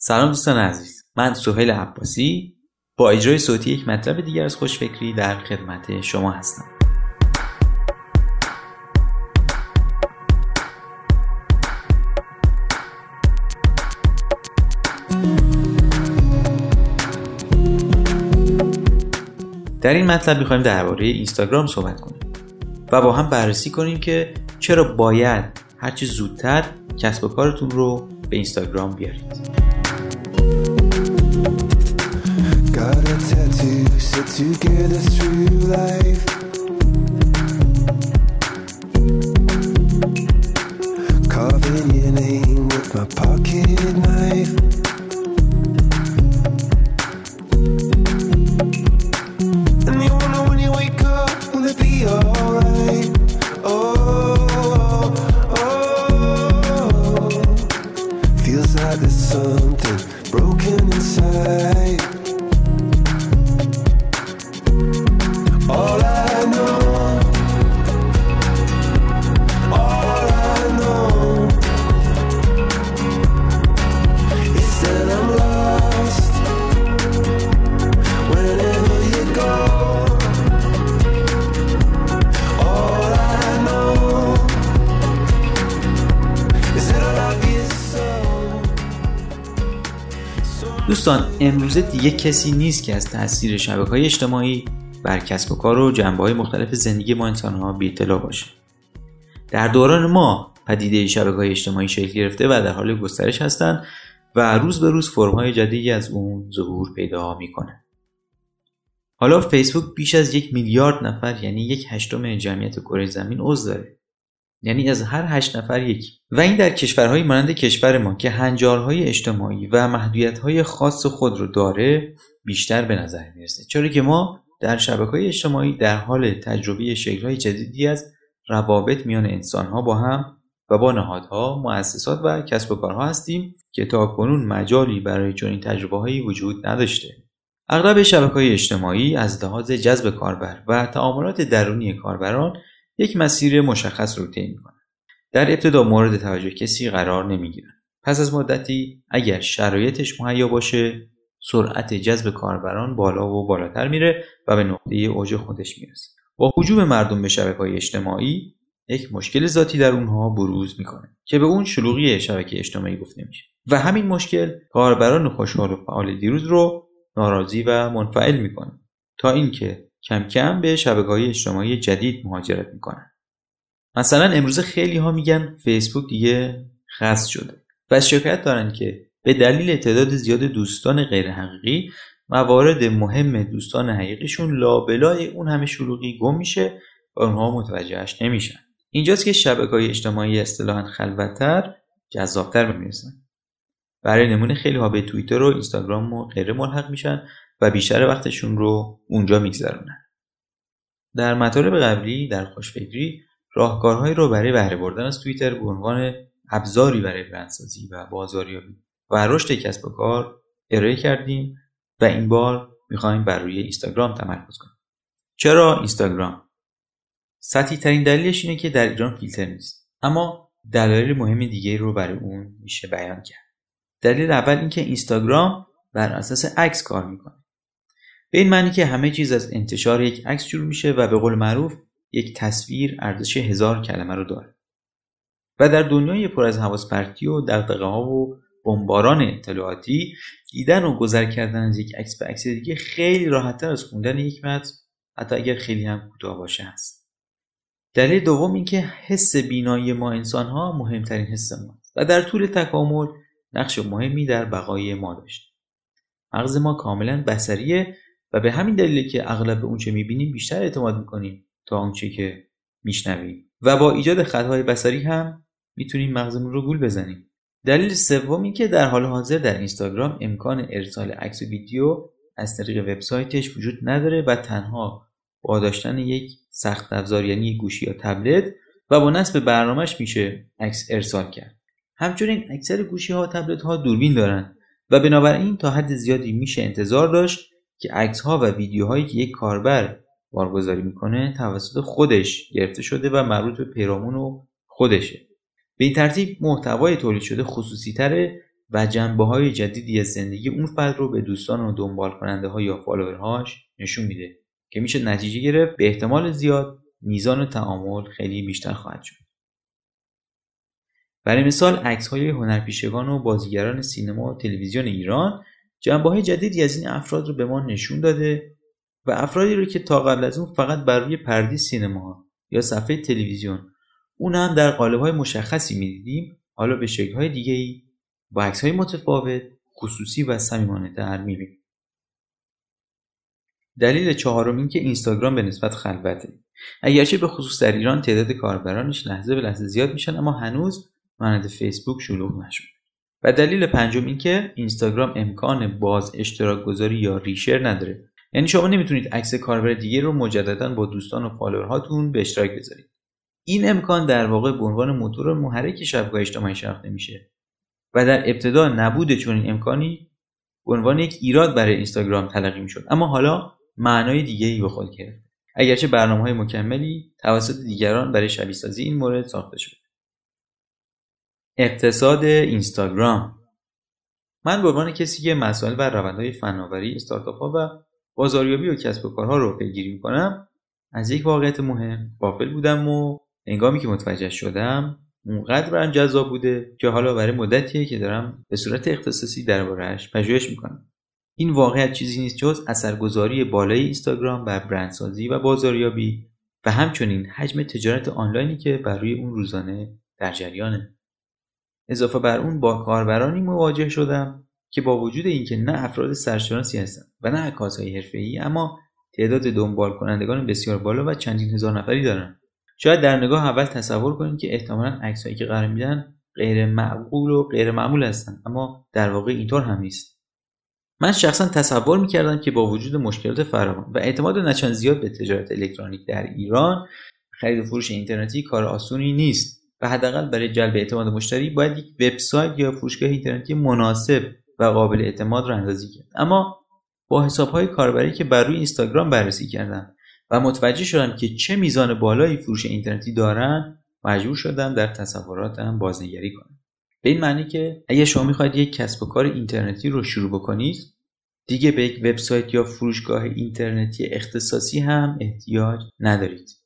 سلام دوستان عزیز. من سهیل عباسی با اجرای صوتی یک مطلب دیگر از خوشفکری در خدمت شما هستم. در این مطلب می‌خوایم درباره اینستاگرام صحبت کنیم و با هم بررسی کنیم که چرا باید هرچی زودتر کسب و کارتون رو به اینستاگرام بیارید. Got a tattoo, sit together through life. Carving your name with my pocket knife. دوستان امروزه دیگه کسی نیست که از تاثیر شبکه های اجتماعی بر کسب و کار و جنبه های مختلف زندگی ما انسان ها بی باشه. در دوران ما پدیده شبکه های اجتماعی شکل گرفته و در حال گسترش هستند و روز به روز فرم های جدیدی از اون ظهور پیدا می‌کنه. حالا فیسبوک بیش از یک میلیارد نفر یعنی یک هشتم جمعیت کره زمین عضو داره. یعنی از هر هشت نفر یکی و این در کشورهایی مانند کشور ما که هنجارهای اجتماعی و محدودیتهای خاص خود رو داره بیشتر به نظر می‌رسه چرا که ما در شبکه های اجتماعی در حال تجربه شکلهای جدیدی از روابط میان انسانها با هم و با نهادها، مؤسسات و کسب و کارها هستیم که تا کنون مجالی برای چنین تجربه هایی وجود نداشته. اغلب شبکه های اجتماعی از لحاظ جذب کاربر و تعاملات درونی کاربران یک مسیر مشخص رو طی می‌کنن در ابتدا مورد توجه کسی قرار نمی‌گیرن. پس از مدتی اگر شرایطش مهیا باشه سرعت جذب کاربران بالا و بالاتر میره و به نقطه اوج خودش می‌رسه. با حجوم مردم به شبکه های اجتماعی یک مشکل ذاتی در اونها بروز می‌کنه که به اون شلوغی شبکه اجتماعی گفته میشه. و همین مشکل کاربران خوشحال و فعال دیروز رو ناراضی و منفعل می‌کنه. تا اینکه کم کم به شبکه های اجتماعی جدید مهاجرت می‌کنن. مثلا امروز خیلی ها میگن فیسبوک دیگه خاص شده و شکایت دارن که به دلیل تعداد زیاد دوستان غیر حقیقی موارد مهم دوستان حقیقیشون لابلای اون همه شلوغی گم میشه و اونها متوجهش نمیشن. اینجاست که شبکه های اجتماعی اصطلاحا خلوتتر جذابتر می‌رسن برای نمونه خیلی ها به توییتر و اینستاگرام و غیره ملحق میشن و بیشتر وقتشون رو اونجا میگذرونن. در مطالب قبلی در خوشفکری راهکارهایی رو برای بهره بردن از توییتر به عنوان ابزاری برای برندسازی و بازاریابی و رشد کسب و کار ارائه کردیم و این بار می‌خوایم بر روی اینستاگرام تمرکز کنیم. چرا اینستاگرام؟ سطحی ترین دلیلش اینه که در ایران فیلتر نیست اما دلایل مهم دیگه رو برای اون میشه بیان کرد. دلیل اول اینکه اینستاگرام بر اساس عکس کار می‌کنه. به این معنی که همه چیز از انتشار یک عکس شروع میشه و به قول معروف یک تصویر ارزش هزار کلمه رو داره. و در دنیای پر از حواس پرتی و دغدغه ها و بمباران اطلاعاتی دیدن و گذر کردن از یک عکس به عکس دیگه خیلی راحتتر از خوندن یک متن حتی اگر خیلی هم کوتاه باشه هست. دلیل دوم اینکه حس بینایی ما انسان ها مهمترین حس ما و در طول تکامل نقش مهمی در بقای ما داشت. مغز ما کاملا بسریه و به همین دلیل که اغلب به اونچه می‌بینیم بیشتر اعتماد می‌کنیم تا اونچه که میشنویم. و با ایجاد خطهای بسری هم می‌تونیم مغزمون رو گول بزنیم. دلیل سوم که در حال حاضر در اینستاگرام امکان ارسال عکس و ویدیو از طریق وبسایتش وجود نداره و تنها با داشتن یک سخت افزار یعنی گوشی یا تبلت و با نصب برنامهش میشه عکس ارسال کرد. همچنین اکثر گوشی ها و تبلت ها دوربین دارن و بنابراین تا حد زیادی میشه انتظار داشت که عکس ها و ویدیوهایی که یک کاربر بارگذاری می‌کنه توسط خودش گرفته شده و مربوط به پیرامون و خودشه. به این ترتیب محتوای تولید شده خصوصی تره و جنبه های جدیدی از زندگی اون فرد رو به دوستان و دنبال کننده ها یا فالوورهاش نشون میده که میشه نتیجه گرفت به احتمال زیاد میزان تعامل خیلی بیشتر خواهد شد. برای مثال عکس های هنرپیشگان و بازیگران سینما و تلویزیون ایران جنبه های جدیدی از این افراد رو به ما نشون داده و افرادی رو که تا قبل از اون فقط بر روی پرده سینما یا صفحه تلویزیون اون هم در قالب های مشخصی می‌دیدیم حالا به شکل های دیگه ای با عکس های متفاوت خصوصی و صمیمانه تر می‌بینیم. دلیل چهارم این که اینستاگرام به نسبت خلوته. اگرچه به خصوص در ایران تعداد کاربرانش لحظه به لحظه زیاد میشن اما هنوز مانند فیسبوک شلوغ نشده. و دلیل پنجم این که اینستاگرام امکان باز اشتراک گذاری یا ریشر نداره. یعنی شما نمی‌تونید عکس کاربر دیگه رو مجددا با دوستان و فالوورهاتون به اشتراک بذارید. این امکان در واقع به عنوان موتور محرک شبکه اجتماعی شناخته میشه و در ابتدا نبود چنین امکانی به عنوان یک ایراد برای اینستاگرام تلقی می‌شد. اما حالا معنای دیگه ای به خود گرفت اگرچه برنامه های مکملی توسط دیگران برای شبیه سازی این مورد ساخته شد اقتصاد اینستاگرام. من به عنوان کسی که مسائل و روندهای فناوری استارتاپ ها و بازاریابی و کسب و کارها رو پیگیری می‌کنم از یک واقعیت مهم غافل بودم و هنگامی که متوجه شدم اونقدر برام جذاب بوده که حالا برای مدتیه که دارم به صورت اختصاصی دربارهش پژوهش می‌کنم. این واقعیت چیزی نیست جز اثرگذاری بالای اینستاگرام بر برندسازی و بازاریابی و همچنین حجم تجارت آنلاینی که بر روی اون روزانه در جریانه. اضافه بر اون با کاربرانی مواجه شدم که با وجود اینکه نه افراد سرشناسی هستن و نه عکاسهای حرفه‌ای اما تعداد دنبال کنندگان بسیار بالا و چندین هزار نفری دارن شاید در نگاه اول تصور کنید که احتمالا عکسهایی که قرار میدن غیر معقول و غیر معمول هستن اما در واقع اینطور هم نیست. من شخصا تصور می‌کردم که با وجود مشکلات فراوان و اعتماد نچند زیاد به تجارت الکترونیک در ایران خرید و فروش اینترنتی کار آسونی نیست. و حداقل برای جلب اعتماد مشتری باید یک وبسایت یا فروشگاه اینترنتی مناسب و قابل اعتماد را اندازی کرد. اما با حسابهای کاربری که بر روی اینستاگرام بررسی کردم و متوجه شدم که چه میزان بالایی فروش اینترنتی دارن مجبور شدم در تصوراتم بازنگری کنم به این معنی که اگر شما می‌خواید یک کسب و کار اینترنتی رو شروع بکنید دیگه به یک وبسایت یا فروشگاه اینترنتی اختصاصی هم احتیاج ندارید.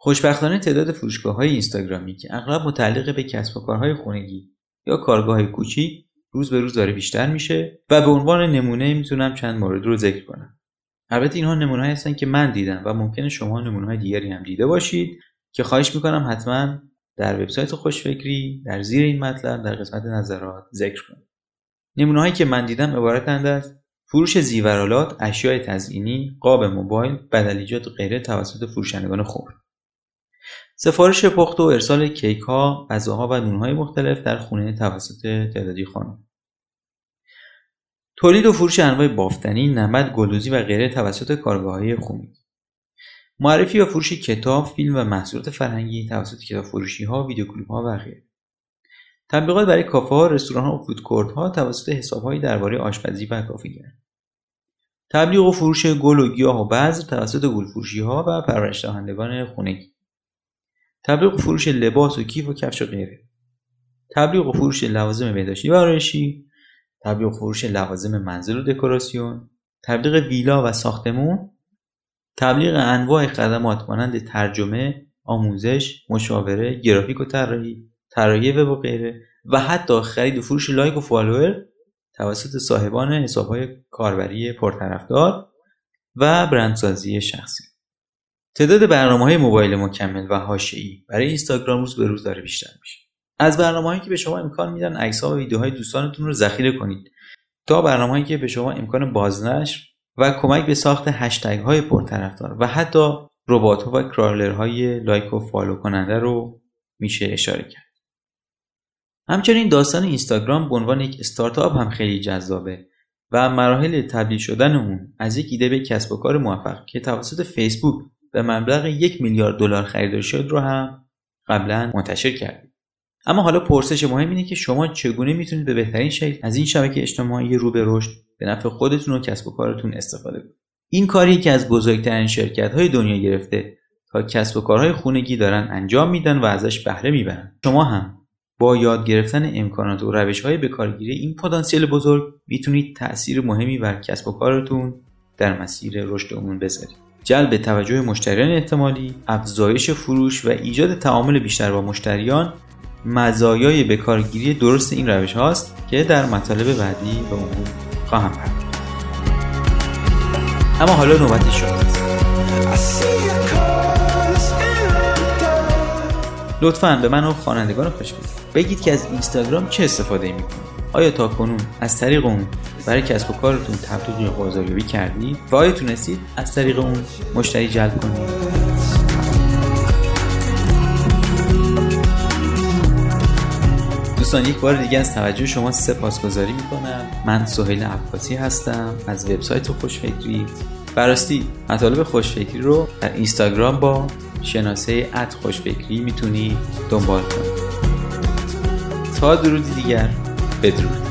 خوشبختانه تعداد فروشگاه های اینستاگرامی که اغلب متعلق به کسب و کارهای خونگی یا کارگاه کوچیک روز به روز داره بیشتر میشه و به عنوان نمونه می‌تونم چند مورد رو ذکر کنم. البته اینها نمونه هستن که من دیدم و ممکنه شما نمونه های دیگری هم دیده باشید که خواهش می‌کنم حتما در وبسایت خوشفکری در زیر این مطلب در قسمت نظرات ذکر کنید. نمونه هایی که من دیدم عبارتند از فروش زیورالات اشیاء تزئینی قاب موبایل بدلیجات غیره توسط فروشندگان خور سفارش پخت و ارسال کیک ها غذاها و نونهای مختلف در خونه توسط تعدادی خانم. تولید و فروش انواع بافتنی نمد گلدوزی و غیره توسط های خونی. معرفی و فروش کتاب فیلم و محصولات فرهنگی توسط کتاب فروشی ها ها و غیره. تبلیغات برای کافه ها رستوران ها و فودکورت ها توسط حساب درباره آشپزی و کافیگر تبلیغ و فروش گل و گیاه و بذر توسط گل فروشی ها و پرورش دهندگان خونگی. تبلیغ و فروش لباس و کیف و کفش و غیره. تبلیغ و فروش لوازم بهداشتی و آرایشی. تبلیغ و فروش لوازم منزل و دکوراسیون. تبلیغ ویلا و ساختمون. تبلیغ انواع خدمات مانند ترجمه آموزش مشاوره گرافیک و طراحی طراحی وب و غیره. و حتی خرید و فروش لایک و فالوور توسط صاحبان حسابهای کاربری پرطرفدار و برندسازی شخصی. تعداد برنامه های موبایل مکمل و حاشیه‌ای برای اینستاگرام روز به روز داره بیشتر میشه. از برنامه‌هایی که به شما امکان میدن عکس‌ها و ویدیوهای دوستانتون رو ذخیره کنید تا برنامه‌هایی که به شما امکان بازنشر و کمک به ساخت هشتگ های پرطرفدار و حتی ربات ها و crawler های لایک و فالو کننده رو میشه اشاره کرد. همچنین داستان اینستاگرام به عنوان یک استارتاپ هم خیلی جذابه و مراحل تبدیل شدن اون از یک ایده به کسب و کار موفق که توسط فیسبوک به مبلغ یک میلیارد دلار خریداری شد رو هم قبلا منتشر کردیم. اما حالا پرسش مهم اینه که شما چگونه می‌تونید به بهترین شکل از این شبکه اجتماعی رو به رشد به نفع خودتون و کسب و کارتون استفاده کنید. این کاری که از بزرگترین شرکت های دنیا گرفته تا کسب و کارهای خونگی دارن انجام میدن و ازش بهره می‌برن. شما هم با یاد گرفتن امکانات و روش های بکارگیری این پتانسیل بزرگ می‌تونید تاثیر مهمی بر کسب و کارتون در مسیر رشد عموم بذارید. جلب توجه مشتریان احتمالی افزایش فروش و ایجاد تعامل بیشتر با مشتریان مزایای بکارگیری درست این روش هاست که در مطالب بعدی به عموم خواهم پرداخت. اما حالا نوبت شماست لطفا به من و خوانندگان خوش بگید که از اینستاگرام چه استفاده می‌کنید؟ آیا تا کنون از طریق اون برای کسب و کارتون تبلیغ یا بازاریابی کردید؟ و آیا تونستید از طریق اون مشتری جلب کنید؟ دوستان یک بار دیگه از توجه شما سپاسگزاری می‌کنم. من سهیل عباسی هستم. از وبسایت خوشفکری. براستی مطالب خوشفکری رو در اینستاگرام با شناسه ات خوشفکری می‌تونی دنبال کنی تا درودی دیگر بدرود.